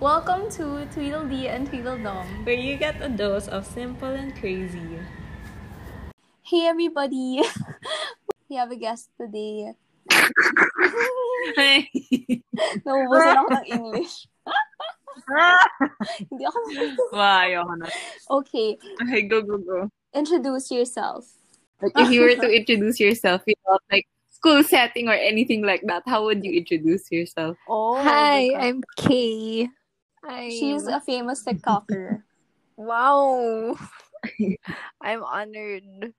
Welcome to Tweedledee and Tweedledum. where you get a dose of simple and crazy. Hey everybody! we have a guest today. Hey! Naubusan ako ng English. Hindi ako wow, ayoko na. Okay, Okay, go, go, go. introduce yourself. Like, if you were to introduce yourself without, like, school setting or anything like that, how would you introduce yourself? Oh, Hi, I'm Kay. I'm... She's a famous TikToker. wow. I'm honored.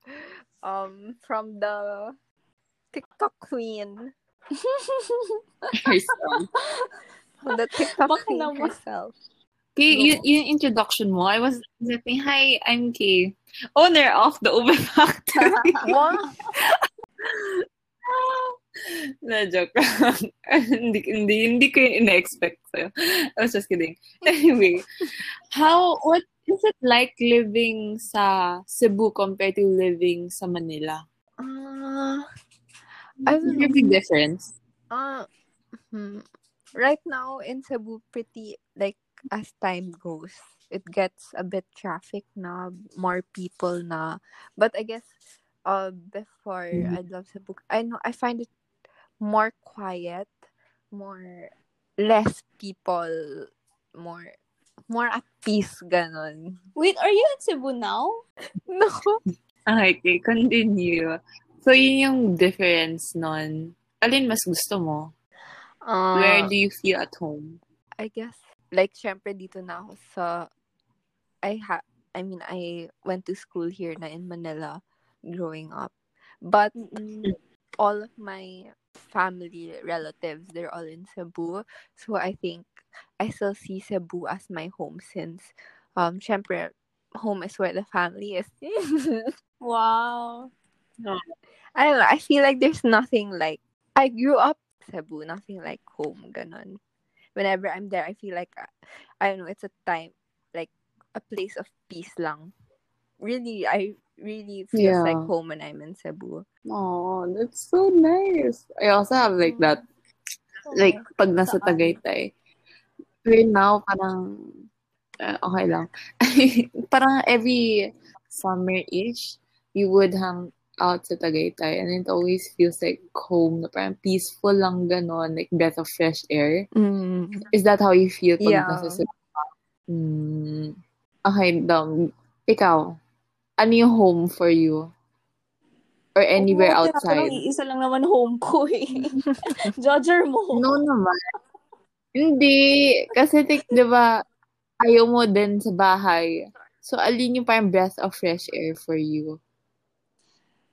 Um, from the TikTok queen, Yourself. from the TikTok Baka queen naman. herself. Okay, yun, yung introduction mo, I was saying, hi, I'm Kay, owner of the Uber Factory. Na joke lang. hindi, hindi, hindi ko yun ina-expect sa'yo. I was just kidding. Anyway, how, what is it like living sa Cebu compared to living sa Manila? Uh, I Is don't a big difference? Uh, hmm. right now in Cebu, pretty like as time goes, it gets a bit traffic na, more people na. But I guess, uh, before Mhm. I love Cebu, I know I find it more quiet, more less people, more more at peace, ganon. Wait, are you in Cebu now? No. Okay, okay, continue. So, yun yung difference nun. Alin mas gusto mo? Uh, Where do you feel at home? I guess, like, syempre dito na ako sa, I ha, I mean, I went to school here na in Manila growing up. But all of my family, relatives, they're all in Cebu. So I think I still see Cebu as my home since, um, syempre, home is where the family is. Wow. I don't know. I feel like there's nothing like, I grew up Cebu, nothing like home, ganon. Whenever I'm there, I feel like, I don't know, it's a time, like, a place of peace lang. Really, I really feels like home when I'm in Cebu. Oh, that's so nice. I also have like that. Like, pag nasa? Tagaytay. Right now, parang, uh, okay lang. parang every summer-ish, you would hang out sa Tagaytay and it always feels like home na parang peaceful lang ganon, like breath of fresh air. Mm. Is that how you feel pag Yeah. nasa Cebu? Hmm. Okay, Dom. Ikaw, ano yung home for you? Or anywhere Oo, outside? Parang iisa lang naman home ko eh. Judger mo. No naman. Hindi. Kasi, tik, di ba, ayaw mo din sa bahay. So, alin yung parang breath of fresh air for you?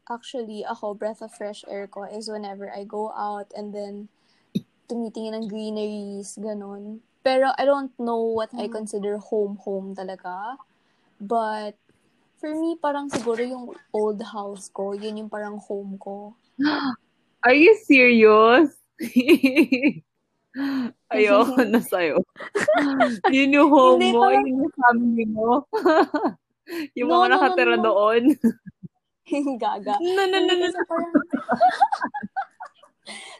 Actually, ako, breath of fresh air ko is whenever I go out and then tumitingin ng greeneries, ganon. Pero I don't know what I consider home-home talaga. But, for me, parang siguro yung old house ko, yun yung parang home ko. Are you serious? Ayoko na sa'yo. yun yung home Hindi, mo, parang- yun yung family mo. yung No, mga no, no, nakatira no. doon. Gaga. No, no, no, no. Kasi parang...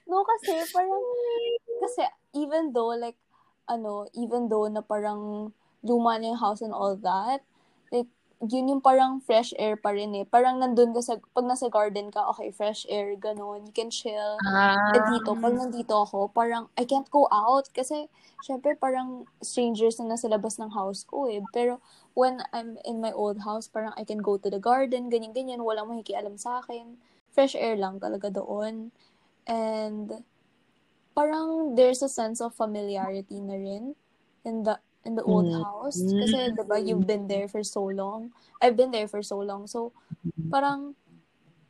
no, kasi parang... Kasi even though, like, ano, even though na parang luma na yung house and all that, like, yun yung parang fresh air pa rin eh. Parang nandun ka sa, pag nasa garden ka, okay, fresh air, ganun, you can chill. Ah. Eh dito, pag nandito ako, parang I can't go out kasi syempre parang strangers na nasa labas ng house ko eh. Pero when I'm in my old house, parang I can go to the garden, ganyan-ganyan, walang makikialam sa akin. Fresh air lang talaga doon. And parang there's a sense of familiarity na rin in the in the old Mm. house. Kasi, diba, you've been there for so long. I've been there for so long. So, parang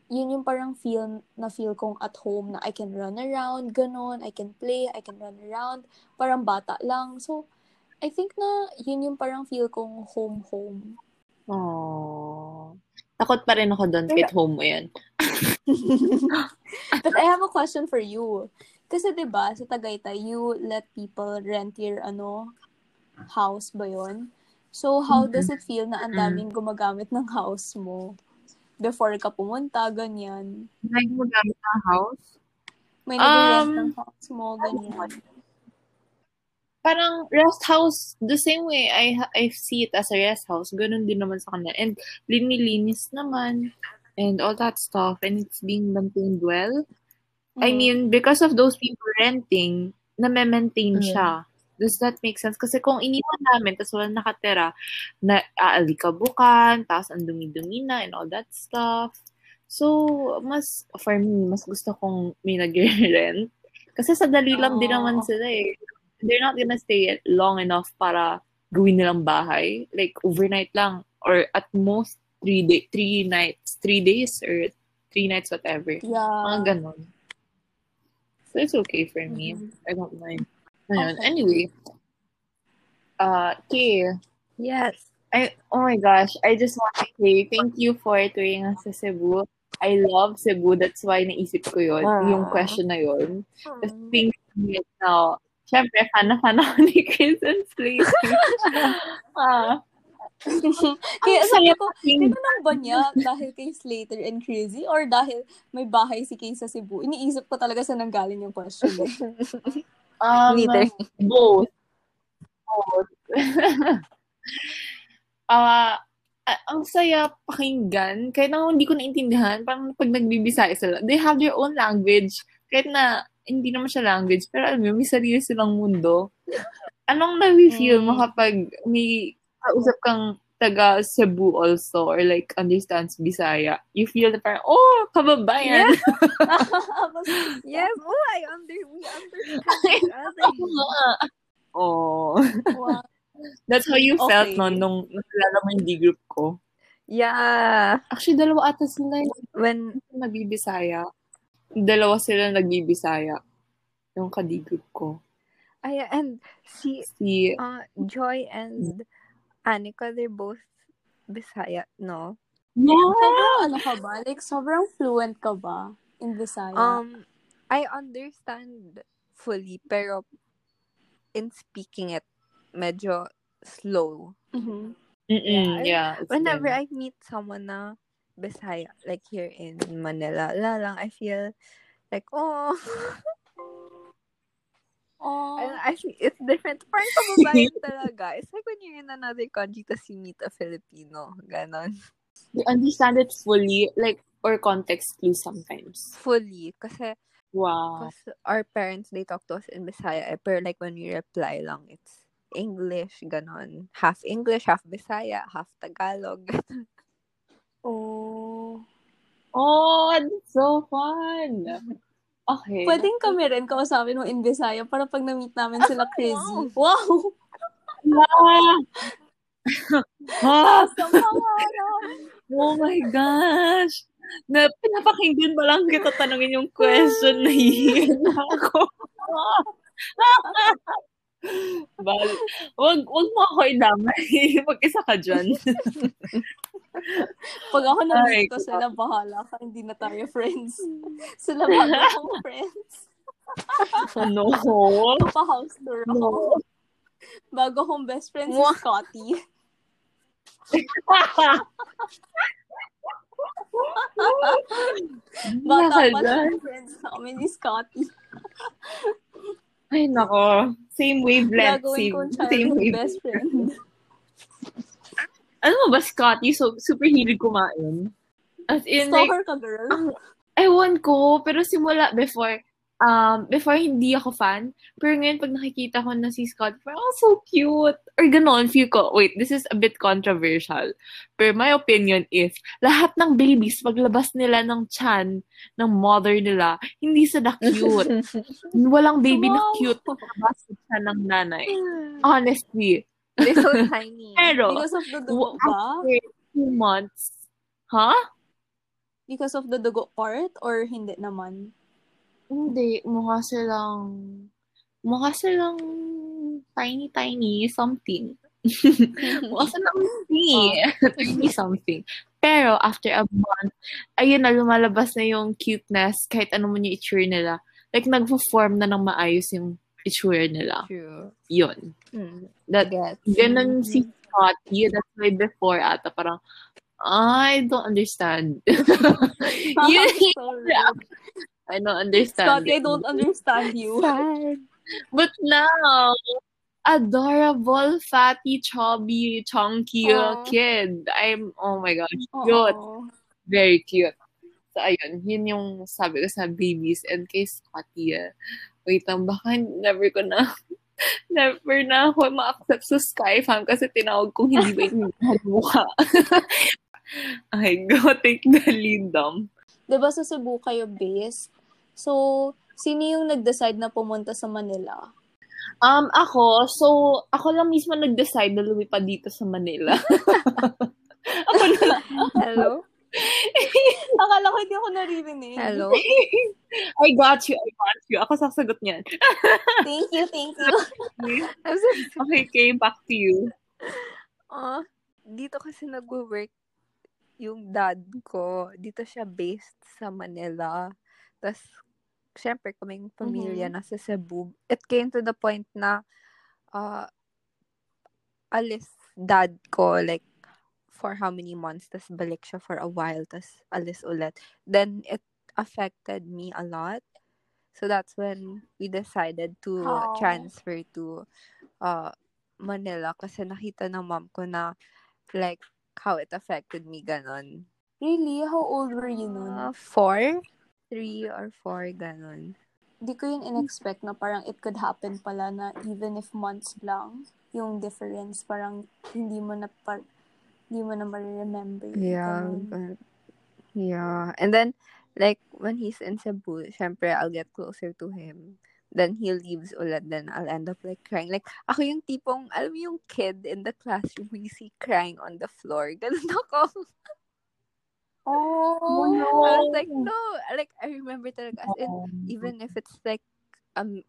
yun yung parang feel na feel kong at home na I can run around, ganon, I can play, I can run around, parang bata lang. So, I think na yun yung parang feel kong home-home. Aww. Takot pa rin ako doon kahit home mo yan. But I have a question for you. Kasi 'di ba sa Tagaytay, you let people rent your ano house ba 'yon? So how does it feel na ang daming gumagamit ng house mo? Before ka pumunta, ganyan. Like mo gamit ng house? May nag-rent Um, ng house mo, ganyan. parang rest house, the same way I I see it as a rest house, ganun din naman sa kanila. And linilinis naman and all that stuff and it's being maintained well. I Mm. mean, because of those people renting, na-maintain Mm. siya. Does that make sense? Kasi kung iniwan namin, tapos wala nakatira, na aalikabukan, tapos ang dumi-dumi na and all that stuff. So, mas, for me, mas gusto kong may nag-rent. Kasi sa dali lang din naman Oh. sila eh. They're not gonna stay long enough para gawin nilang bahay. Like, overnight lang. Or at most, three, day, three nights. Three days or three nights, whatever. Yeah. Mga ganon. So, it's okay for me. Mhm. I don't mind. Ayun. Okay. Anyway. Uh, Kay, Yes. I, oh my gosh, I just want to say thank you for touring us sa Cebu. I love Cebu. That's why naisip ko yun. Ah. Yung question na yun. Tapos thinking it now, syempre, fan na fan ako ni Chris and Slate. ah, Kaya sabi ko, pakinggan. tinanong ba niya dahil kay Slater and Crazy or dahil may bahay si Kay sa Cebu? Iniisip ko talaga sa nanggaling yung question. Eh. um, Neither. both. Both. Ah, ah, ang saya pakinggan. Kahit na hindi ko naintindihan, parang pag nagbibisaya sila, they have their own language. Kahit na hindi naman siya language, pero alam mo, may sarili silang mundo. Anong na-feel mo Mm. kapag may kausap kang taga Cebu also or like understands Bisaya? You feel na parang, oh, kababayan. Yes. Oh, I under we understand each other. oh. Wow. That's how you felt Okay. no, nung nakilala mo yung D-group ko. Yeah. Actually, dalawa ata sila yung When nagbibisaya. Dalawa sila nagbibisaya. Yung ka-D-group ko. I and see Si, uh Joy and Anika, they're both Bisaya, no? Sobrang ano ka ba? Like, sobrang fluent ka ba in Visaya? Um, I understand fully, pero in speaking it, medyo slow. Mhm. Mm-mm, yeah. it's Whenever them. I meet someone na Bisaya, like here in Manila, la lang, I feel like, oh, Oh, I, I see, it's different. Parang kababayan talaga. It's like when you're in another country tapos you meet a Filipino. Ganon. They understand it fully, like, or context clues sometimes. Fully. Kasi, Wow. Because our parents, they talk to us in Bisaya. Eh, pero like when we reply lang, it's English, ganon. Half English, half Bisaya, half Tagalog. oh. Oh, that's so fun. Okay. Pwedeng kami rin kausapin mo in Visaya para pag na-meet namin sila crazy. Wow! Ah! ah! Sa pangarap! Oh my gosh! Na pinapakinggan pa lang kita tanongin yung question na yun ako. Bal, wag, wag mo ako idamay. Mag-isa ka dyan. Pag ako na-meet Ay, ko sila, bahala ka. Hindi na tayo friends. Sila bago akong friends. no. Pa-house tour ako. No. Bago kong best friend si. Scotty. Bata pa lang friends na kami ni Scotty. Ay, nako. Same wavelength. Same, same wavelength. best Ano mo ba, Scotty? So, super hilig kumain. As in, like, Stalker ka, girl. ewan ko, pero simula before, um, before hindi ako fan, pero ngayon pag nakikita ko na si Scott, parang, oh, so cute. Or ganon, feel ko, wait, this is a bit controversial. Pero my opinion is, lahat ng babies, paglabas nila ng chan, ng mother nila, hindi sila cute. Walang baby na Wow. cute paglabas sa chan ng nanay. Honestly. They're so tiny. Pero, Because of the dugo ba? after two months, huh? Because of the dugo part? Or hindi naman? Hindi, mukha silang, mukha silang tiny, tiny something. mukha silang tiny, tiny something. Pero, after a month, ayun na, lumalabas na yung cuteness kahit ano man yung itsure nila. Like, nagpo-form na ng maayos yung itsure nila. True. Yun. Mm, That, ganun si Scotty. That's why before ata parang, I don't understand. rude. I don't understand. Scotty, I don't understand you. But now, adorable, fatty, chubby, chunky Aw. kid. I'm, oh my gosh, cute. Very cute. So, ayun, yun yung sabi ko sa babies and kay Scotty. Wait lang, baka never ko na, never na ako ma-accept sa Skyfam kasi tinawag kong hindi ba yung mukha. okay, go take the lead, Dom. Diba sa Cebu kayo based? So, sino yung nag-decide na pumunta sa Manila? Um, ako, so, ako lang mismo nag-decide na lumipad dito sa Manila. ako na Hello? Akala ko hindi ako naririnig. Hello? I got you, I got you. Ako sasagot niyan. Thank you, thank you. I'm so Okay, Kay, back to you. Ah, dito kasi nagwo-work yung dad ko. Dito siya based sa Manila. Tapos, syempre, kaming pamilya Mhm. nasa Cebu. It came to the point na uh, alis dad ko, like, for how many months, tas balik siya for a while, tas alis ulit. Then, it affected me a lot. So, that's when we decided to How? transfer to uh, Manila kasi nakita ng mom ko na like how it affected me ganon. Really? How old were you nun? Uh, four? Three or four, ganon. Di ko yun in-expect na parang it could happen pala na even if months lang, yung difference, parang hindi mo na par hindi mo na ma-remember. Yeah. But- yeah. And then, like, when he's in Cebu, syempre, I'll get closer to him. Then he leaves ulit, then I'll end up like crying. Like, ako yung tipong, alam mo yung kid in the classroom you see crying on the floor. Ganun ako. Oh, I was like, no. Like, I remember talaga, as in, even if it's like um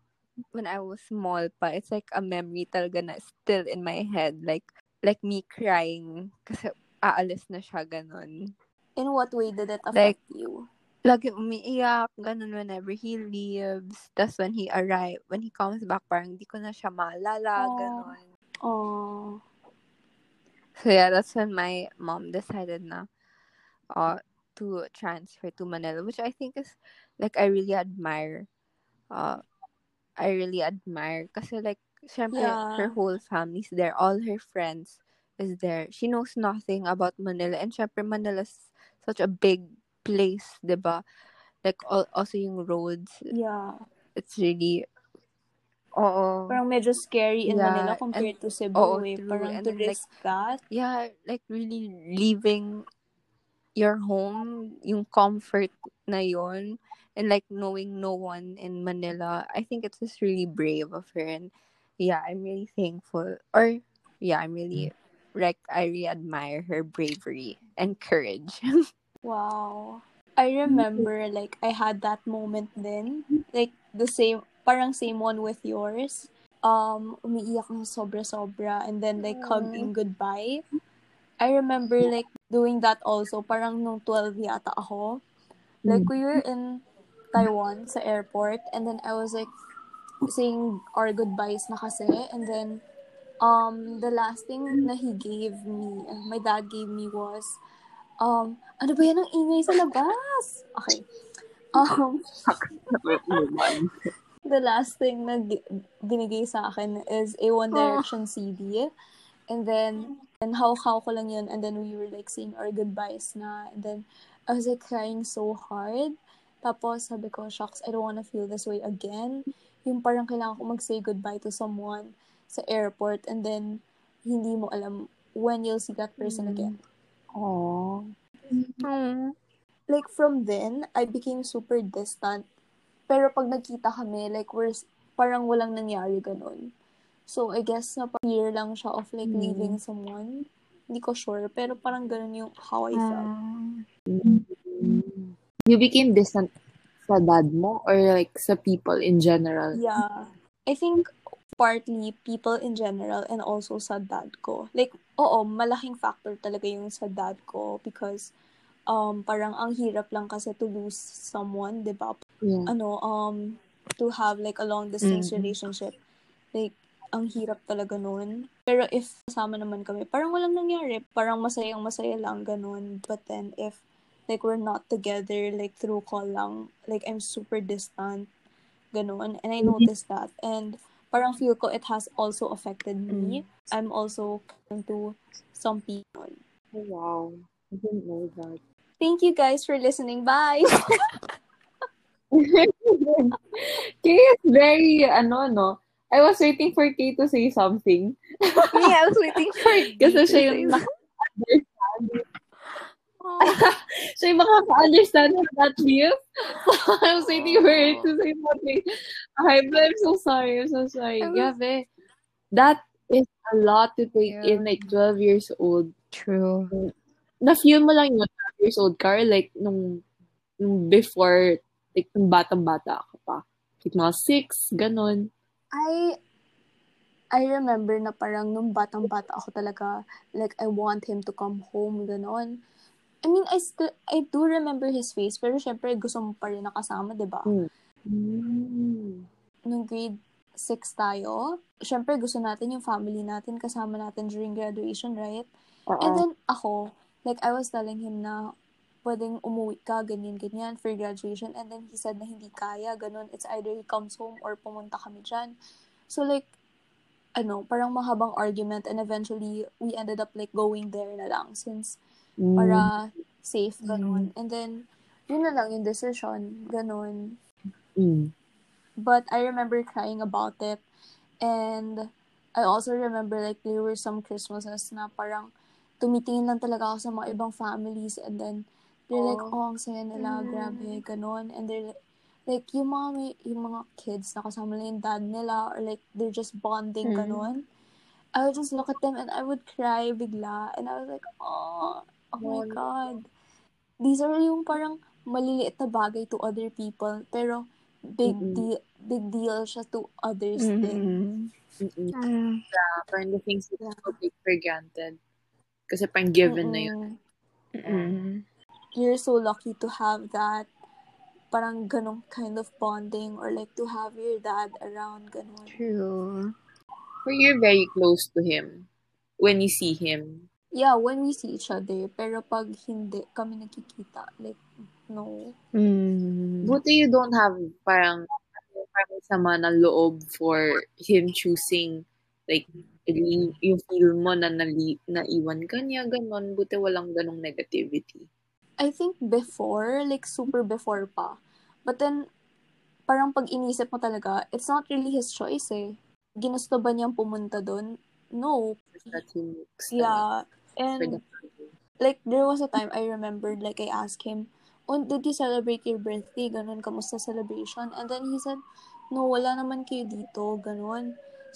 when I was small pa, it's like a memory talaga na still in my head. Like like me crying kasi aalis na siya ganon. In what way did it affect Like, you? Lagi umiiyak, ganon whenever he leaves. That's when he arrive, when he comes back, parang di ko na siya maalala, Oh. ganon. Oh. So yeah, that's when my mom decided na uh to transfer to Manila, which I think is like I really admire. Uh I really admire kasi like syempre Yeah. her whole family's there, all her friends is there. She knows nothing about Manila and syempre Manila's such a big place, 'di ba? Like all, also yung roads, Yeah. it's really Oo. Parang medyo scary in Yeah, Manila compared to Cebu oo, eh. Parang And to then, like, risk that. yeah, like really leaving your home, yung comfort na yon, and like knowing no one in Manila, I think it's just really brave of her, and yeah, I'm really thankful, or yeah, I'm really like I really admire her bravery and courage. Wow. I remember like I had that moment then. Like the same parang same one with yours. Um umiiyak ng sobra-sobra and then like hugging goodbye. I remember like doing that also parang nung 12 yata ako. Like we were in Taiwan sa airport and then I was like saying our goodbyes na kasi and then um the last thing na he gave me, uh, my dad gave me was um ano ba yan ang ingay sa labas? Okay. Um the last thing na binigay sa akin is a One Direction CD. And then, and how-how ko lang yun. And then we were like saying our goodbyes na. And then, I was like crying so hard. Tapos, sabi ko, shucks, I don't wanna feel this way again. Yung parang kailangan ko mag-say goodbye to someone sa airport. And then, hindi mo alam when you'll see that person Mm. again. Aww. Mm. like from then, I became super distant. Pero pag nagkita kami, like we're parang walang nangyari ganun. So I guess na pa- fear lang siya of like Mm. leaving someone. Hindi ko sure, pero parang ganun yung how I felt. You became distant sa dad mo or like sa people in general? Yeah. I think partly people in general and also sa dad ko. Like, oo, malaking factor talaga yung sa dad ko because um parang ang hirap lang kasi to lose someone, 'di ba? Yeah. ano, um, to have like a long distance Mhm. relationship. Like, ang hirap talaga nun. Pero if kasama naman kami, parang walang nangyari. Parang masayang masaya lang, ganun. But then, if like we're not together, like through call lang, like I'm super distant, ganun. And I noticed that. And parang feel ko it has also affected me. Mm. I'm also into some people. Oh, wow. I didn't know that. Thank you guys for listening. Bye! Kay is very, ano, no? I was waiting for Kay to say something. Me, I was waiting for you Kasi to siya say yung something. siya yung makaka-understand of that view. So, I was waiting for her to say something. But I'm so sorry. I'm so sorry. I was- Grabe. That is a lot to take Yeah. in, like, 12 years old. True. Na-feel mo lang yun, 12 years old ka, like, nung, nung before, like, nung batang-bata ka pa. Like, mga 6, ganun. I I remember na parang nung batang-bata ako talaga, like, I want him to come home, ganon. I mean, I still, I do remember his face, pero syempre, gusto mo pa rin nakasama, di ba? Mm. Mm. Nung grade 6 tayo, syempre, gusto natin yung family natin, kasama natin during graduation, right? Oo. And then, ako, like, I was telling him na, pwedeng umuwi ka, ganyan, ganyan, for graduation. And then, he said na hindi kaya, ganun. It's either he comes home or pumunta kami dyan. So, like, ano, parang mahabang argument and eventually, we ended up, like, going there na lang since Mm. para safe, ganun. And then, yun na lang yung decision, ganun. Mm. But I remember crying about it. And I also remember like there were some Christmases na parang tumitingin lang talaga ako sa mga ibang families and then they're like, Oh. oh, ang saya nila, grabe, ganun. And they're like, yung mga, may, yung mga kids na kasama nila yung dad nila or like they're just bonding, Mm. ganun. I would just look at them and I would cry bigla. And I was like, oh, oh my. God. These are yung parang maliliit na bagay to other people pero big Mm-mm. deal big deal siya to others din. Mm. Mm-mm. Mm. Yeah, parang the things that Yeah. people take for granted. Kasi parang given na yun. Mm-mm. Mm. You're so lucky to have that parang ganong kind of bonding or like to have your dad around ganon. True. But you're very close to him when you see him. Yeah, when we see each other, pero pag hindi kami nakikita, like, no. Mm. Buti you don't have parang parang sama ng loob for him choosing like yung yung feel mo na nali, naiwan ka niya, ganon. Buti walang ganong negativity. I think before, like super before pa. But then, parang pag inisip mo talaga, it's not really his choice eh. Ginusto ba niyang pumunta doon? No. That he makes Yeah. for And the like there was a time I remembered like I asked him, "Oh, did you celebrate your birthday? Ganun, kamusta celebration?" And then he said, "No, wala naman kayo dito." Ganun.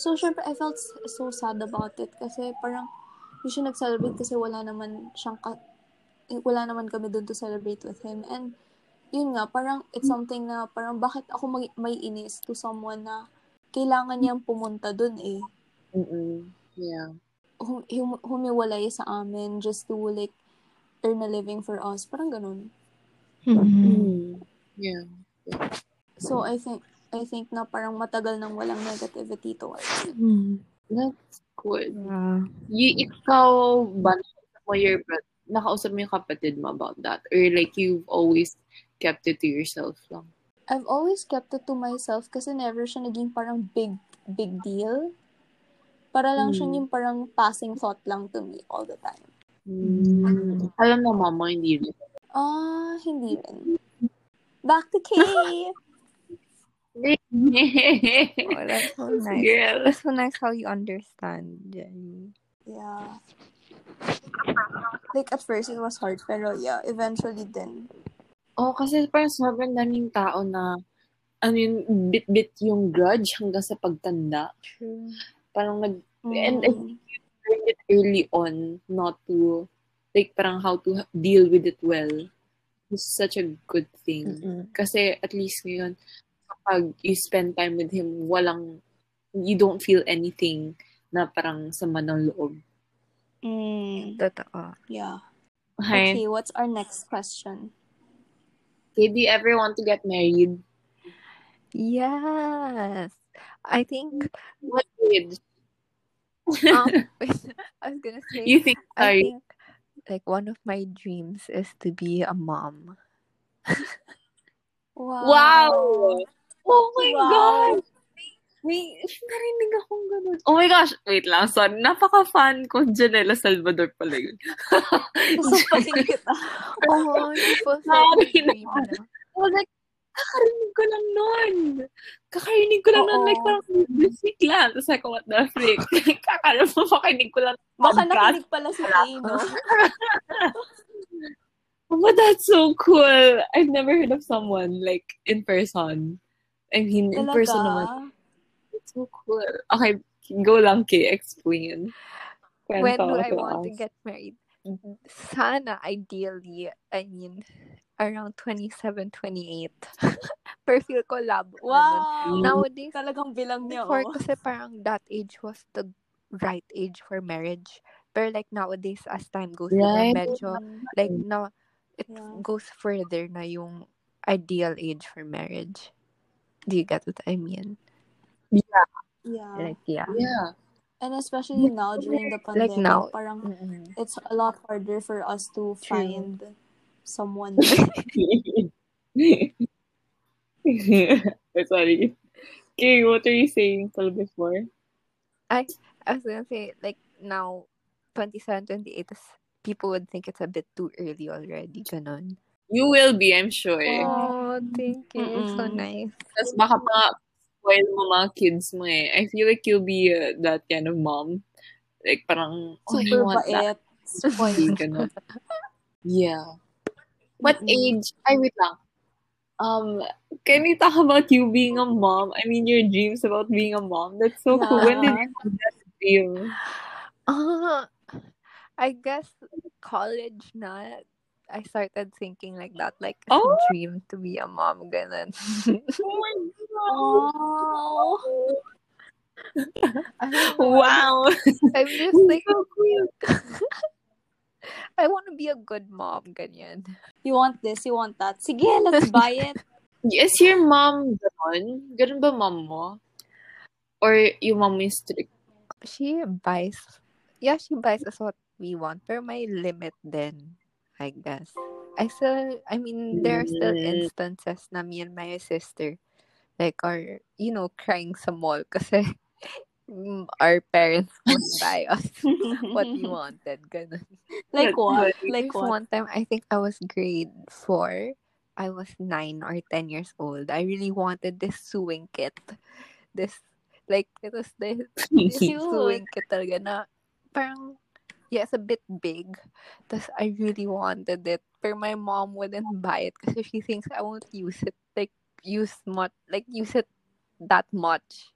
So, syempre, I felt so sad about it kasi parang hindi siya nag-celebrate kasi wala naman siyang ka- eh, wala naman kami doon to celebrate with him. And yun nga, parang it's something na parang bakit ako mag- may inis to someone na kailangan niyang pumunta doon eh. Mm-mm. Yeah. Hum- hum- humiwalay sa amin just to like earn a living for us. Parang ganun. Mm. Mm. Yeah. So I think I think na parang matagal nang walang negativity towards it. Mm. That's good. Yeah. Y- ikaw ba, mo your bro- nakausap mo yung kapatid mo about that? Or like you've always kept it to yourself lang? I've always kept it to myself kasi never siya naging parang big big deal. Para lang siya Mm. yung parang passing thought lang to me all the time. Mm. Alam mo, mama, hindi rin. Ah, hindi rin. Back to Kay! Oh, that's so nice. Girl. That's so nice how you understand, Jenny. yeah. Like at first it was hard pero yeah, eventually then Oh, kasi parang sobrang daming tao na ano yun, bit-bit yung grudge hanggang sa pagtanda. True. Parang nag, and I mm, learned it early on not to, like parang how to deal with it well. It's such a good thing. Mm-mm. Kasi at least ngayon, kapag you spend time with him, walang, you don't feel anything na parang sama ng loob. mm, Totoo. yeah. Okay. Okay, what's our next question? Okay, do you ever want to get married? Yes. I think What age? um I was gonna say you think, I sorry. think like one of my dreams is to be a mom. Wow. Wow! Oh my Wow. God! May narinig akong ganun. Oh my gosh, wait lang. Sorry, napaka-fan ko. Janela Salvador pala yun. Sasapatin kita. Oh, supposed Sorry to na. I was like, lang nun. Kakarinig ko lang nun. Like, parang music lang. Tapos ako, what the frick? Kakala mo, makinig ko lang. Baka nakinig pala si Kay, no? Oh, But that's so cool. I've never heard of someone like in person. I mean, in person naman. It's so cool. Okay, go lang, Kay. Explain. when do I want to get married? Sana, ideally, I mean, around 27, 28. Pero feel ko labo. naman. Wow! Nowadays, Talagang bilang niya, before oh. kasi parang that age was the right age for marriage. Pero like nowadays, as time goes Right. on, medyo, like now, it Yeah. goes further na yung ideal age for marriage. Do you get what I mean? Yeah. Like, yeah. Yeah. And especially now, during the pandemic, Like now. parang Mm-mm. it's a lot harder for us to True. find someone. Sorry. Okay, what are you saying pala before? I was gonna say, like, now, 27, 28, is, people would think it's a bit too early already. Ganon. You will be, I'm sure. Oh, thank you. So Mm-mm. nice. Tapos baka pa spoil mo mga kids mo eh. I feel like you'll be uh, that kind of mom. Like parang, oh, you Super want that. bait. Spoil. Yeah. What Mm-mm. age? Ay, wait lang. Um, can you talk about you being a mom? I mean, your dreams about being a mom. That's so cool. When did you have that dream? Uh, I guess college na, I started thinking like that, like a Oh. dream to be a mom, ganon. Oh my. I god. Wow. I'm just like, so. I want to be a good mom, ganyan. You want this, you want that. Sige, let's buy it. Is your mom ganon? Ganon ba mom mo? Or yung mom mo yung strict? She buys, yeah, she buys us what we want, pero may limit din, I guess. I still, I mean, there are still Mm. instances na me and my sister, like, are, you know, crying sa mall kasi Mm, our parents won't buy us what we wanted, ganun. like That's what? Like what? one time, I think I was grade four. I was nine or ten years old. I really wanted this sewing kit. This, like, it was this, this Cute. sewing kit talaga na parang, yeah, it's a bit big. Tapos I really wanted it. But my mom wouldn't buy it because she thinks I won't use it. Like, use much, like, use it that much.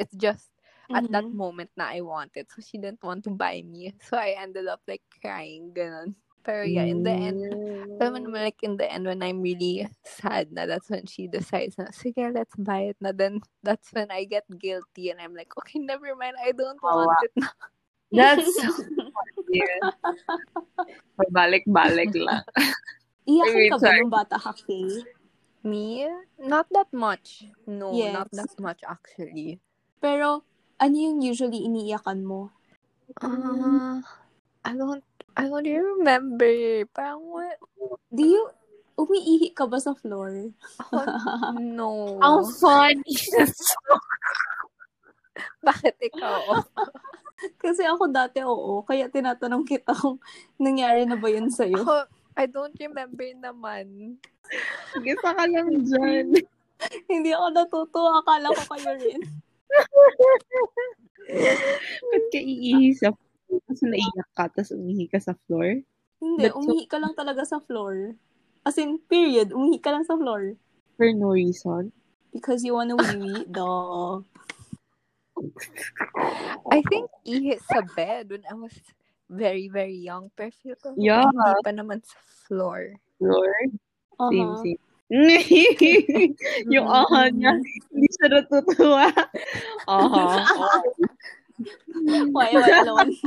Like, it's just at that Mhm. moment na I wanted. So she didn't want to buy me. So I ended up like crying, ganun. Pero yeah, in the end, alam mo naman, like in the end when I'm really sad na, that's when she decides na, sige, let's buy it na. Then that's when I get guilty and I'm like, okay, never mind, I don't Oh, want wow. it na. That's so weird. Balik-balik lang. Iyakan Wait, ka ba sorry. nung bata ka, Me? Not that much. No, not that much actually. Pero, ano yung usually iniiyakan mo? Uh, I don't, I don't even remember. Parang what? Do you, umiihi ka ba sa floor? Ako, no. Ang funny. Bakit ikaw? Kasi ako dati oo, kaya tinatanong kita kung nangyari na ba yun sa'yo. Ako, I don't remember naman. Sige, ka lang dyan. Hindi ako natutuwa, akala ko kayo rin. Ba't ka iihi sa floor? Kasi naiyak ka, tapos umihi ka sa floor? Hindi, That's so- umihi ka lang talaga sa floor. As in, period, umihi ka lang sa floor. For no reason. Because you wanna wee Duh. I think ihi sa bed when I was very, very young. Pero feel ko, Yeah. hindi pa naman sa floor. Floor? Same, Uh-huh. same. yung aha niya, hindi siya natutuwa. Aha. Why I alone?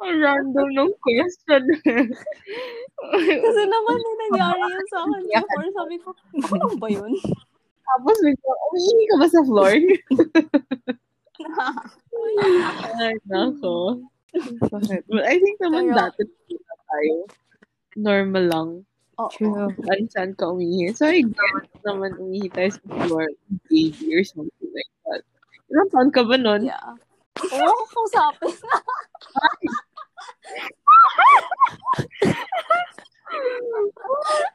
Ang random ng question. Kasi naman, may nangyari yun sa akin before. Sabi ko, lang ba yun? Tapos bigla, umihi ka ba sa floor? Ay, nako. I think naman Pero- dati na tayo. Normal lang. Oo. True. Saan saan ka umihi. So, I guess naman umihi tayo sa floor, baby or something like that. Ilang taon ka ba nun? Yeah. Oo, kausapin.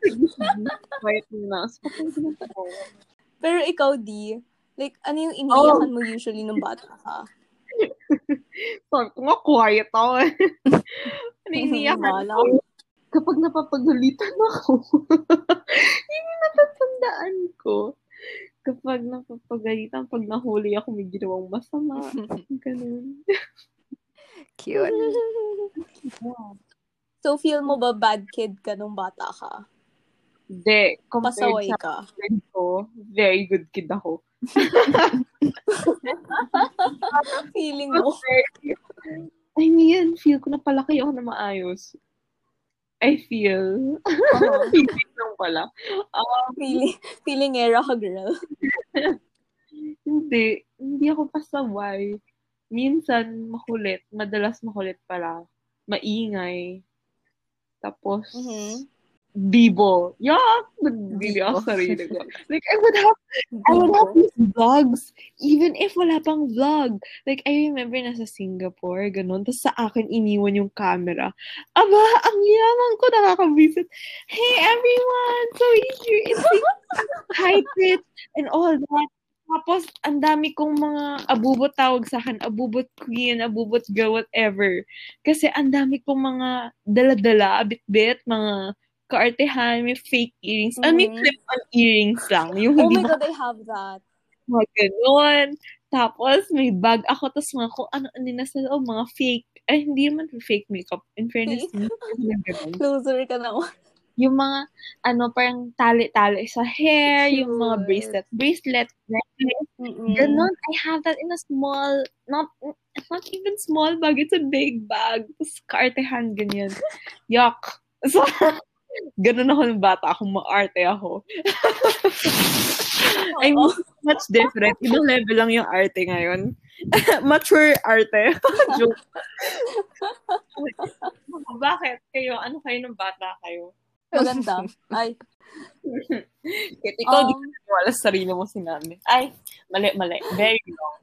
Sige, sige. Quiet mo na. Pero ikaw, di, like, ano yung iniiyakan mo usually nung bata ka? Sabi ko nga, quiet ako eh. Ano iniyakan Wala. ko? Kapag napapagalitan ako. Yun yung natatandaan ko. Kapag napapagalitan, pag nahuli ako, may ginawang masama. Ganun. Cute. So, feel mo ba bad kid ka nung bata ka? Hindi. Compared Pasaway sa ka? friend ko, very good kid ako. Feeling mo? I mean, feel ko na palaki ako na maayos. I feel. Oo. Feeling lang pala. Um, feeling, feeling era ka, girl. hindi. Hindi ako pasaway. Minsan, makulit. Madalas makulit pala. Maingay. Tapos, Mhm. Bibo. Yuck! Nagbili ako sa sarili ko. Like, I would have I would have these vlogs, even if wala pang vlog. Like, I remember nasa Singapore, ganun. Tapos sa akin, iniwan yung camera. Aba, ang yaman ko, nakaka-visit. Hey, everyone! So, here is hype it and all that. Tapos, ang dami kong mga abubot tawag sa akin, abubot queen, abubot girl, whatever. Kasi ang dami kong mga dala-dala, bit-bit, mga kaartehan, may fake earrings. I mean, Mhm. clip-on earrings lang. Yung Oh hindi my God, I have that. mga ganun. Tapos, may bag ako. Tapos, mga kung ano-ano na sa loob, mga fake. Ay, hindi naman fake makeup. In fairness. Closer ka na. Yung mga, ano, parang tali-tali sa hair, yung mga bracelet, bracelet, necklace, ganun. I have that in a small, not, not even small bag, it's a big bag. Tapos, kaartehan, ganyan. Yuck. So, ganun ako ng bata ako, maarte ako. I mean, much different. Ibang level lang yung arte ngayon. Mature arte. Joke. Bakit? Kayo, ano kayo ng bata kayo? Maganda. Ay. Kahit ikaw, di Um, ka wala sa sarili mo sinabi. Ay, mali, mali. Very wrong.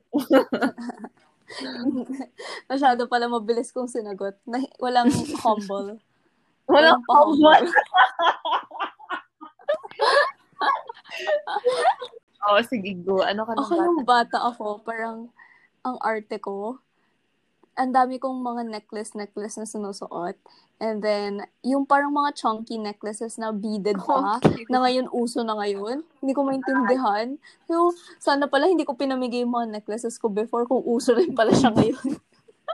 masyado pala mabilis kong sinagot. Na, walang humble. Walang pa-humble. Oo, oh, sige, go. Ano ka ng Ako bata? nung bata ako, parang ang arte ko, ang dami kong mga necklace-necklace na sinusuot. And then, yung parang mga chunky necklaces na beaded pa, na ngayon uso na ngayon. Hindi ko maintindihan. So, sana pala hindi ko pinamigay yung mga necklaces ko before kung uso rin pala siya ngayon.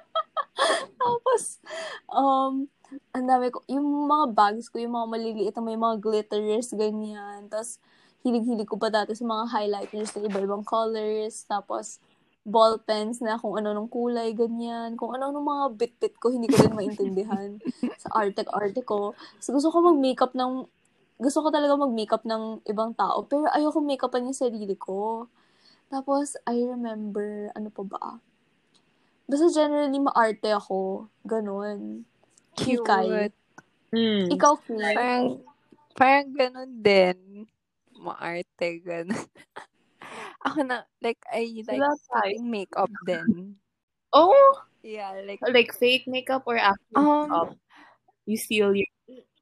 Tapos, um, ang dami ko, yung mga bags ko, yung mga maliliit na may mga glitterers, ganyan. Tapos, hilig-hilig ko pa dati sa mga highlighters na iba-ibang colors. Tapos, ball pens na kung ano nung kulay, ganyan. Kung ano nung mga bit-bit ko, hindi ko rin maintindihan sa arte-arte ko. So, gusto ko mag-makeup ng, gusto ko talaga mag-makeup ng ibang tao. Pero ayoko make-upan yung sarili ko. Tapos, I remember, ano pa ba? Basta generally, maarte ako. Ganon. Hikay. Cute. Mm. Ikaw, Queen. Parang, parang ganun din. Maarte, ganun. Ako na, like, I like putting makeup din. Oh, Yeah, like, like fake makeup or actual Um, makeup? You steal your...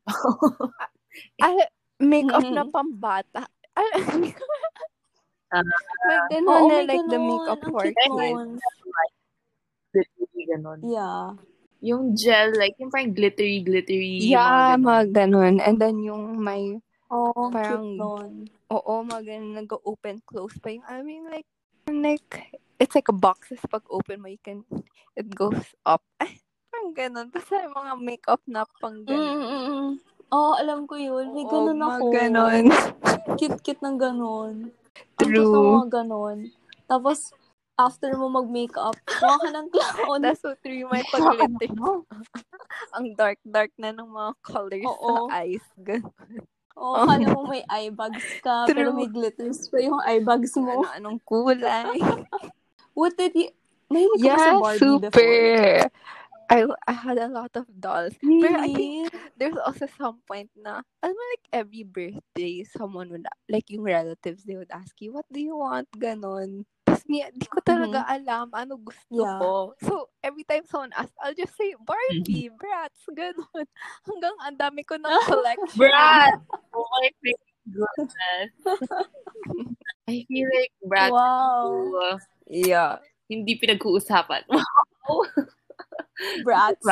ah, makeup Mhm. na pambata. Ah. may ganun Oo, na, may like, the ganon. makeup for kids. Yeah. Yung gel, like, yung parang glittery, glittery. Yeah, mga mga ganun. And then yung may, Oh, ang Parang- oo, mga ganun, nag-open, close pa yung, I mean, like, like, it's like a box. Tapos pag open mo, you can, it goes up. Ay, parang ganun. Basta yung mga makeup na pang ganun. Oo, alam ko yun. May Oo, ganun mga ako. ganun. Cute-cute ng ganun. Ang True. cute ng mga ganun. Tapos, after mo mag-makeup, mukha ka ng clown. That's so true may pag-glitter. Ang dark-dark na ng mga colors Oo. sa eyes. Oo, kala mo may eye bags ka, pero True. may glitters pa yung eye bags mo. Ano, anong kulay. What did you... Mahilig ka ba sa yeah, Barbie super. before? I I had a lot of dolls. Pero I think Really? there's also some point na, alam mo like every birthday, someone would, like yung relatives, they would ask you, what do you want? Ganon. Mi, di ko talaga alam ano gusto Yeah. ko. So, every time someone asks, I'll just say, Barbie, Bratz, ganon. Hanggang ang dami ko ng collection. Brat! Oh my goodness. I feel like Brat Wow. uh, Yeah. hindi pinag-uusapan. Wow! Brats.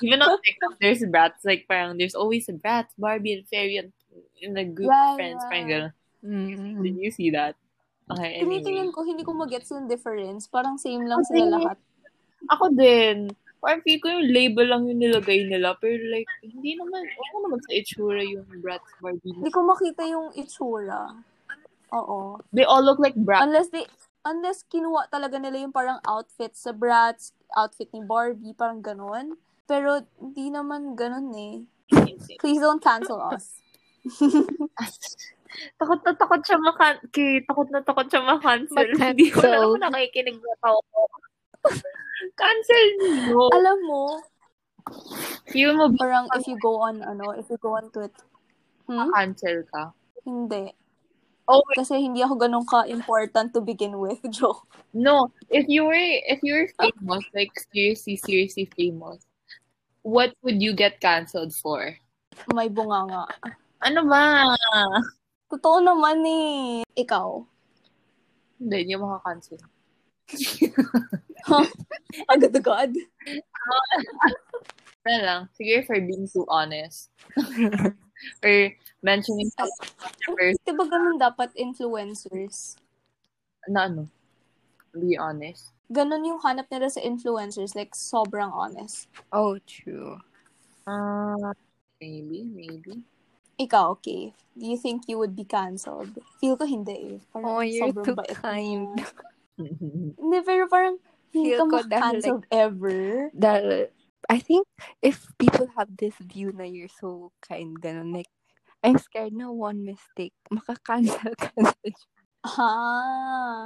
Even on TikTok, there's brats. Like, parang there's always a brat, Barbie, and Fairy, and in a group of friends. Parang right. gano'n. Did you see that? Okay, Tinitingnan anyway. ko, hindi ko magets yung difference. Parang same lang sila lahat. Ako din. Parang feel ko yung label lang yung nilagay nila. Pero like, hindi naman, wala naman sa itsura yung brats, Barbie. Hindi ko makita yung itsura. Oo. They all look like brats. Unless they, unless kinuha talaga nila yung parang outfit sa Bratz, outfit ni Barbie, parang ganon. Pero, hindi naman ganon eh. Please don't cancel us. takot na takot siya makan kay takot na takot siya. Ma-cancel. Hindi ko na ako nakikinig na tao ko. Cancel mo. Alam mo, Feel mo parang if you go on, ano, if you go on Twitter, hmm? cancel ka? Hindi. Oh, wait, Kasi hindi ako ganun ka-important to begin with, Joke. no. If you were, if you were famous, like seriously, seriously famous, what would you get cancelled for? May bunganga. Ano ba? Totoo naman eh. Ikaw. Hindi, hindi mo maka-cancel. Agad-agad. Ano lang, siguro for being too honest. or mentioning something Diba ganun dapat influencers? na ano, be honest. Ganun yung hanap nila sa influencers. Like, sobrang honest. Oh, true. Uh, maybe, maybe. Ikaw, okay. Do you think you would be cancelled? Feel ko hindi eh. Parang Oh, you're too bait kind. mo. Hindi, pero parang hindi Feel ka ko dahil ma-cancelled ever. That, I think if people have this view na you're so kind, ganun, like, I'm scared na one mistake, makakancel ka na siya. Ah.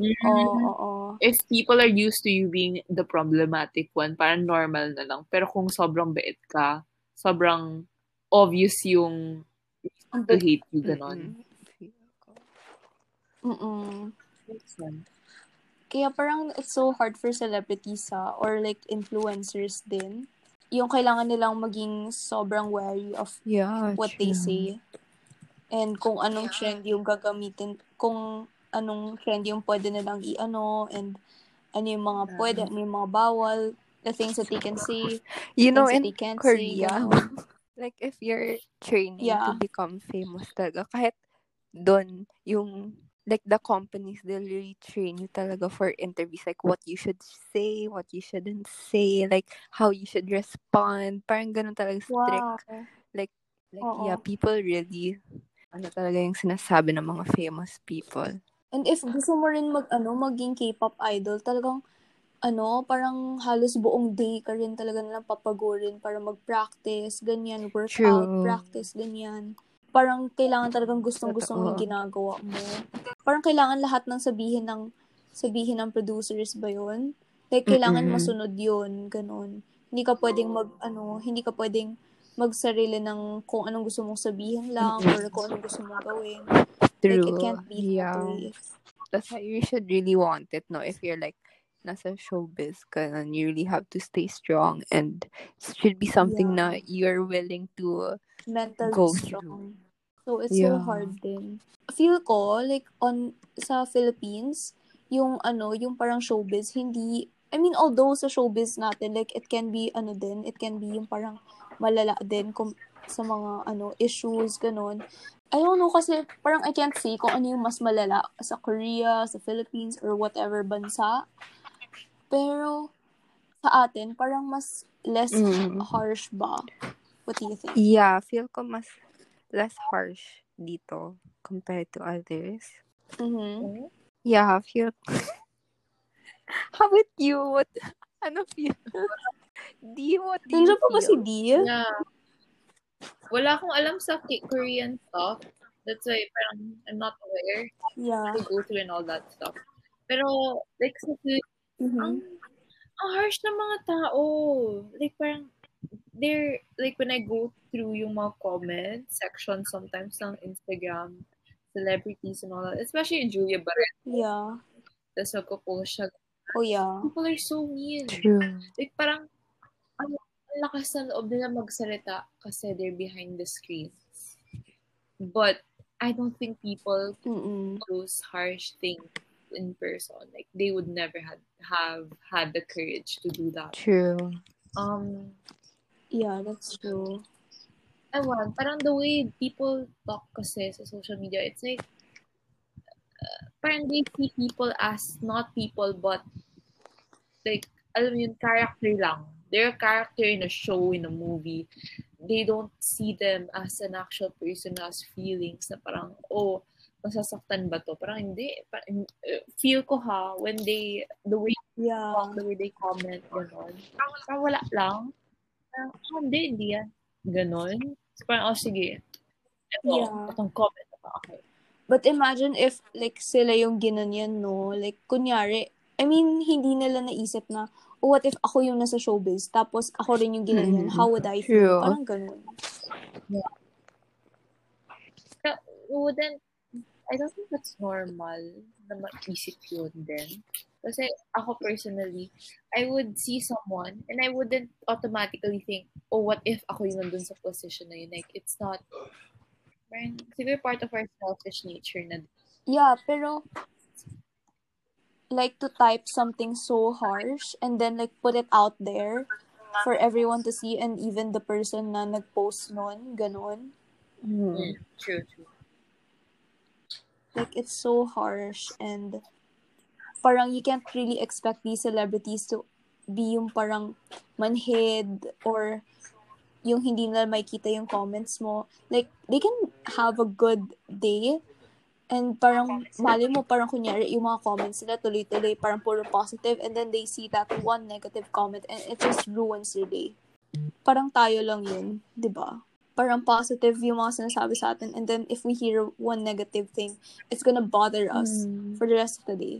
Mm. Oo, oo. If people are used to you being the problematic one, parang normal na lang. Pero kung sobrang bait ka, sobrang obvious yung to hate you, ganon. Mm-mm. Kaya parang it's so hard for celebrities sa or like influencers din. Yung kailangan nilang maging sobrang wary of Yeah, what they say. And kung anong trend yung gagamitin, kung anong trend yung pwede nilang i-ano, and ano yung mga pwede, ano yung mga bawal, the things that they can say, You know, in Korea, say. ganon. Like if you're training Yeah. to become famous talaga, kahit doon, yung, like the companies, they'll really train you talaga for interviews, like what you should say, what you shouldn't say, like how you should respond. Parang ganun talaga strict. Wow. Like, Oo. yeah, people really, ano talaga yung sinasabi ng mga famous people. And if gusto mo rin mag, ano, maging K-pop idol, talagang, ano, parang halos buong day ka rin talaga nilang papagurin para mag-practice, ganyan, workout, True. practice, ganyan. Parang kailangan talagang gustong-gusto mo yung ginagawa mo. Parang kailangan lahat ng sabihin ng sabihin ng producers ba yun? Like, kailangan Mm-mm. masunod yun, ganun. Hindi ka pwedeng mag, ano, hindi ka pwedeng magsarili ng kung anong gusto mong sabihin lang Mm-mm. or kung anong gusto mong gawin. True. Like, it can't be that yeah. way. That's why you should really want it, no? If you're like nasa showbiz ka, then you really have to stay strong and it should be something na you're willing to mentally go strong. So, it's so Yeah. hard din. Feel ko, like, on, sa Philippines, yung, ano, yung parang showbiz, hindi, I mean, although sa showbiz natin, like, it can be, ano din, it can be yung parang malala din kung, sa mga, ano, issues, ganun. I don't know kasi, parang I can't say kung ano yung mas malala sa Korea, sa Philippines, or whatever bansa. Pero, sa atin, parang mas less Mm. harsh ba? What do you think? Yeah, feel ko mas less harsh dito compared to others. Mm-hmm. Yeah, feel How about you? What ano feel? Di, what do you Nandiyan pa ba si? Dia? Yeah. Wala akong alam sa Korean stuff. That's why parang I'm not aware Yeah. to go through and all that stuff. Pero, like, sa Philippines, Mm-hmm. ang, ang harsh ng mga tao. Like, parang, they're, like, when I go through yung mga comment section sometimes ng Instagram, celebrities and all that, especially Julia Barreto, Yeah. tapos magpo-post siya, Oh, yeah. people are so mean. True. Like, parang, ang, ang lakas ng loob nila magsalita kasi they're behind the screens. But, I don't think people Mm-mm. those harsh things in person. Like, they would never had, have had the courage to do that. True. Um, Yeah, that's true. ewan, parang the way people talk kasi sa social media, it's like, uh, parang they see people as not people, but like, alam mo yun, character lang. They're a character in a show, in a movie. They don't see them as an actual person who has feelings na parang, oh, masasaktan ba to? Parang hindi. Parang, uh, feel ko ha, when they, the way they Yeah. talk, the way they comment, gano'n. Parang wala lang. Parang, oh, hindi, hindi yan. Ganon. So, parang, oh, sige. Ito, Yeah. itong comment. Okay. But imagine if, like, sila yung ginanyan, no? Like, kunyari, I mean, hindi nila naisip na, oh, what if ako yung nasa showbiz, tapos ako rin yung ginanyan, Mm. how would I True. feel? Parang ganun. Kaya, wouldn't, I don't think that's normal na maisip yun din. Kasi ako personally, I would see someone and I wouldn't automatically think, oh, what if ako yung nandun sa position na yun? Like, it's not, parang, siguro part of our selfish nature na Yeah, pero, like, to type something so harsh, and then, like, put it out there for everyone to see, and even the person na nag-post nun, ganun. Mm, true, true. Like, it's so harsh, and parang you can't really expect these celebrities to be yung parang manhid or yung hindi nila makita yung comments mo. Like, they can have a good day and parang mali mo, parang kunyari yung mga comments nila tuloy-tuloy, parang puro positive and then they see that one negative comment and it just ruins their day. Parang tayo lang yun, di ba? Parang positive yung mga sinasabi sa atin and then if we hear one negative thing, it's gonna bother us Mm. for the rest of the day.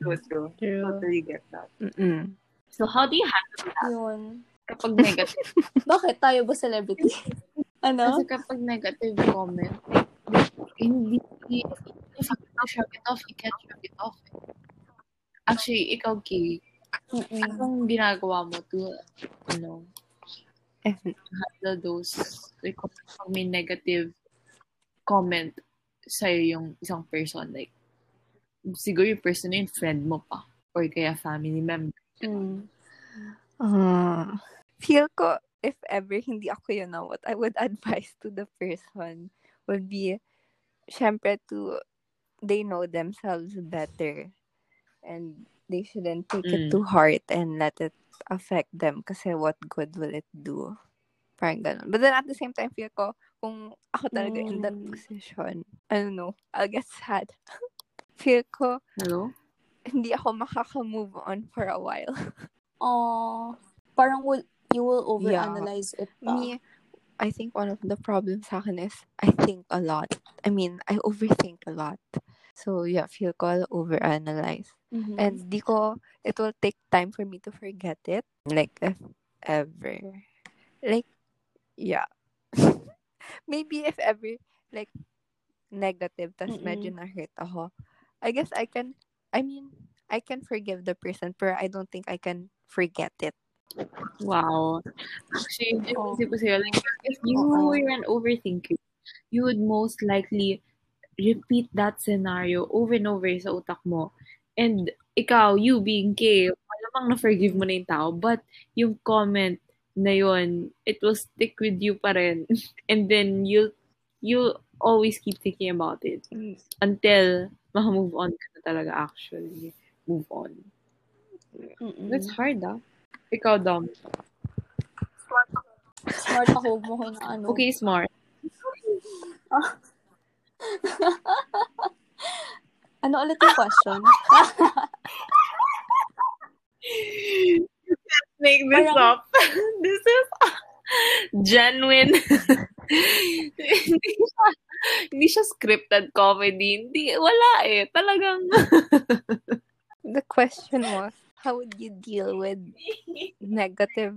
True, true. True. Totally get that. Mm-mm. So, how do you handle that Yun. kapag negative? Bakit? Tayo ba celebrity? ano? Kasi kapag negative comment, hindi, you can shrug it off, you can't shrug it off. Actually, ikaw, Kay, Mm-mm. anong ginagawa mo to, ano, Eh, handle those, like, kapag may negative comment sa'yo yung isang person, like, siguro yung person na yun, friend mo pa, or kaya family member. Mm. Ah, feel ko, if ever hindi ako yun na what I would advise to the person would be, syempre to, they know themselves better. And they shouldn't take it Mm. to heart and let it affect them kasi what good will it do? Parang ganun. But then at the same time, feel ko, kung ako talaga in that Mm. position, I don't know, I'll get sad. feel ko, Hello? hindi ako makaka-move on for a while. Aw, parang will, you will overanalyze it pa. Me, I think one of the problems sa akin is I think a lot. I mean, I overthink a lot. So, yeah, feel ko I'll overanalyze. Mhm. And di ko, it will take time for me to forget it. Like, if ever. Like, yeah. Maybe if ever, like, negative, tas Mm-mm. medyo na-hurt ako. I guess I can, I mean, I can forgive the person, but I don't think I can forget it. Wow. Actually, Oh. isip ko sa'yo, like, if you were an overthinker, you would most likely repeat that scenario over and over sa utak mo. And ikaw, you being K, malamang na-forgive mo na yung tao, but yung comment na yun, it will stick with you pa rin. And then, you'll, you'll always keep thinking about it until maka-move on ka na talaga actually. Move on. Mm-mm. That's hard, ah. Ikaw, Dom. Smart ako, huwag mo ko na ano. Okay, smart. Ano ulit yung question? make this Parang- up. this is genuine. hindi, siya, hindi siya scripted comedy. Hindi, wala eh. Talagang, The question was, how would you deal with negative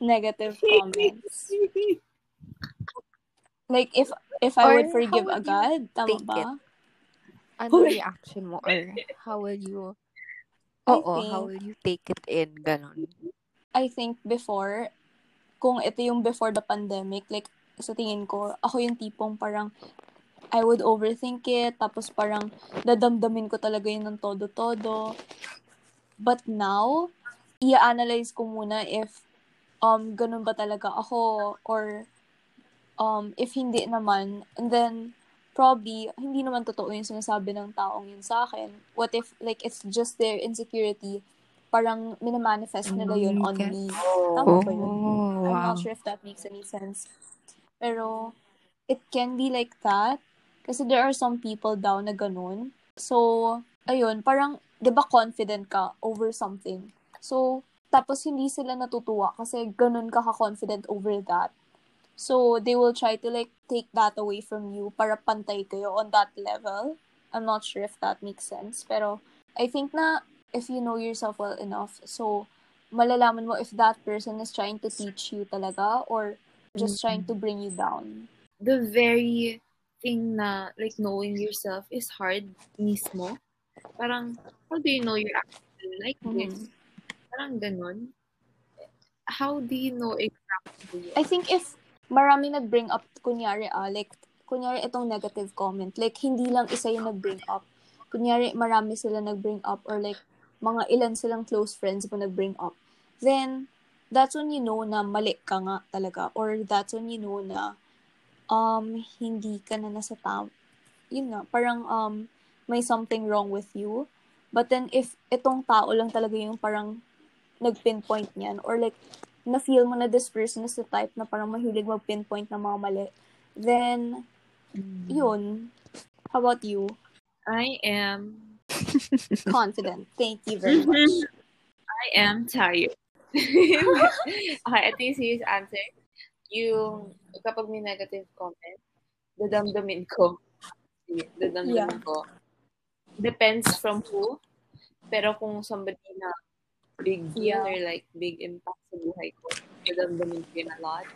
Negative comments. Like, if if I Or would forgive how would you agad, tama ba? it? Ano reaction mo or how will you Oo, how think- will you take it in ganon I think before, kung ito yung before the pandemic, like, sa tingin ko, ako yung tipong parang, I would overthink it, tapos parang, dadamdamin ko talaga yun ng todo-todo. But now, i-analyze ko muna if, um, ganun ba talaga ako, or, um, if hindi naman, and then, probably, hindi naman totoo yung sinasabi ng taong yun sa akin. What if, like, it's just their insecurity, parang minamanifest nila yun on Okay. me. Oh. Tama ba yun? Oh, I'm wow. not sure if that makes any sense. Pero, it can be like that. Kasi there are some people daw na ganun. So, ayun, parang, di ba confident ka over something? So, tapos hindi sila natutuwa kasi ganun ka ka-confident over that. So, they will try to like take that away from you para pantay kayo on that level. I'm not sure if that makes sense. Pero, I think na if you know yourself well enough, so, malalaman mo if that person is trying to teach you talaga or just trying to mm-hmm. bring you down. The very thing na, like, knowing yourself is hard mismo. Parang, how do you know you're actually like mm-hmm. this? Parang ganun. How do you know exactly? I think if marami nag-bring up, kunyari, ah, like, kunyari itong negative comment, like, hindi lang isa yung nag-bring up. Kunyari, marami sila nag-bring up or like, mga ilan silang close friends mo nag-bring up. Then, that's when you know na mali ka nga talaga. Or that's when you know na um, hindi ka na nasa tam. Yun nga, parang um, may something wrong with you. But then, if itong tao lang talaga yung parang nag-pinpoint niyan, or like, na-feel mo na this person is the type na parang mahilig mag-pinpoint ng mga mali, then, yun. How about you? I am, Confident. Thank you very much. I am tired. okay, ito yung serious answer. Yung, kapag may negative comment, dadamdamin ko. Dadamdamin Yeah. ko. Depends from who. Pero kung somebody na big deal Yeah. or like big impact sa buhay ko, dadamdamin ko yun a lot.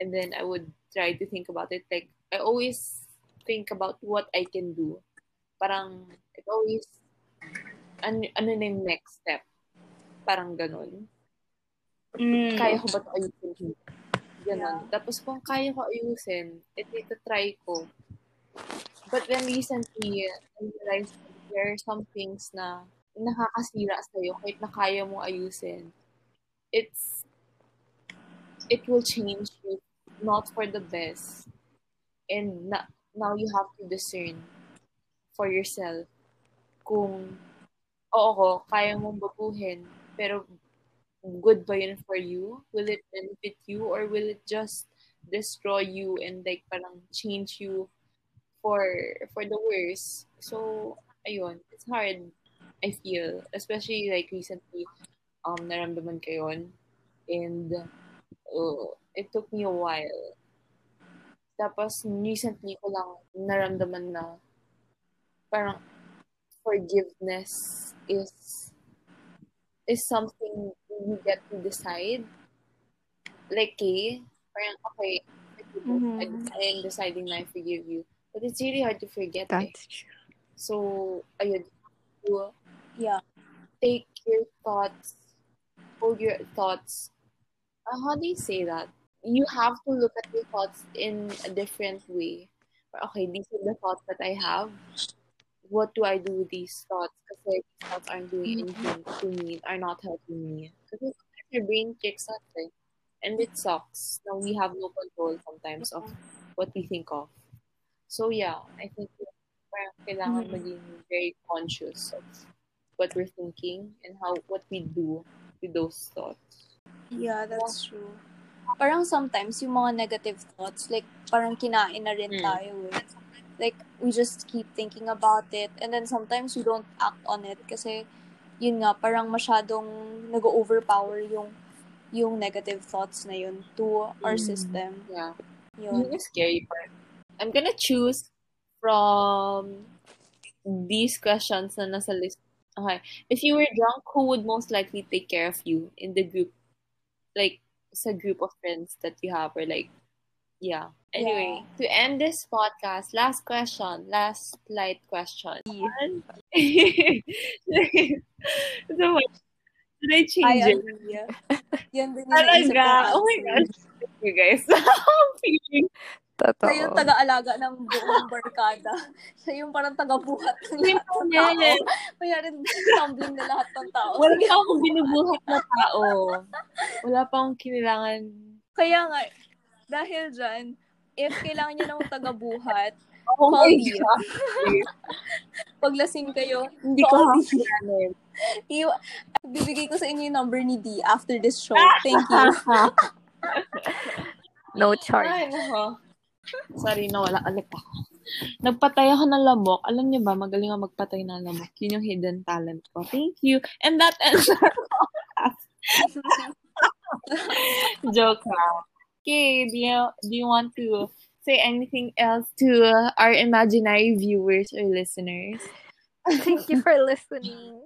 And then I would try to think about it. Like, I always think about what I can do. Parang, it always, ano, ano na yung next step? Parang ganun. Mm. Kaya ko ba ito ayusin? Ganon. Tapos kung kaya ko ayusin, ito ito try ko. But then recently, I realized there are some things na nakakasira sa'yo kahit na kaya mo ayusin. It's, it will change you not for the best. And na, now you have to discern for yourself kung oo ko, kaya mong baguhin, pero good ba yun for you? Will it benefit you or will it just destroy you and like parang change you for for the worse? So, ayun, it's hard, I feel. Especially like recently, um, naramdaman ko yun. And uh, it took me a while. Tapos, recently ko lang naramdaman na parang forgiveness is is something you get to decide. Like, eh, parang, okay, Mhm. I, am deciding na I forgive you. But it's really hard to forget eh. True. So, ayun, you Yeah. take your thoughts, hold your thoughts. Uh, how do you say that? You have to look at your thoughts in a different way. Okay, these are the thoughts that I have. What do I do with these thoughts? Because these thoughts aren't doing anything to me, are not helping me. Because your brain tricks us, and it sucks. Now we have no control sometimes of what we think of. So yeah, I think parang kailangan Mhm. maging very conscious of what we're thinking and how what we do with those thoughts. Yeah, that's true. Parang sometimes yung mga negative thoughts, like parang kinain na rin Mm. tayo eh. Like, we just keep thinking about it and then sometimes we don't act on it kasi yun nga, parang masyadong nag-overpower yung yung negative thoughts na yun to our Mm. system. Yeah. Yun. Yung scary part. I'm gonna choose from these questions na nasa list. Okay. If you were drunk, who would most likely take care of you in the group? Like, sa group of friends that you have or like, yeah. Anyway, to end this podcast, last question, last light question. so what? Should I change it? Yan din yung naisip ko. Talaga? Oh my gosh. You guys. I'm feeling Totoo. Siya yung taga-alaga ng buong barkada. Siya yung parang taga-buhat ng lahat ng tao. Kaya rin tumbling na lahat ng tao. Wala pa akong binubuhat na tao. Wala pa akong kailangan. Kaya nga, dahil dyan, if kailangan niyo ng taga-buhat, Oh Call me. God. pag lasing kayo, Hindi ko hahangganan. Iwa- bibigay ko sa inyo yung number ni D after this show. Thank you. No charge. Ay, nako. Sorry, nawala ulit ako. Nagpatay ako ng lamok. Alam niyo ba, magaling ako magpatay ng lamok. Yun yung hidden talent ko. Thank you. And that ends our. Joke lang. Okay, do you, do you want to say anything else to our imaginary viewers or listeners? Thank you for listening.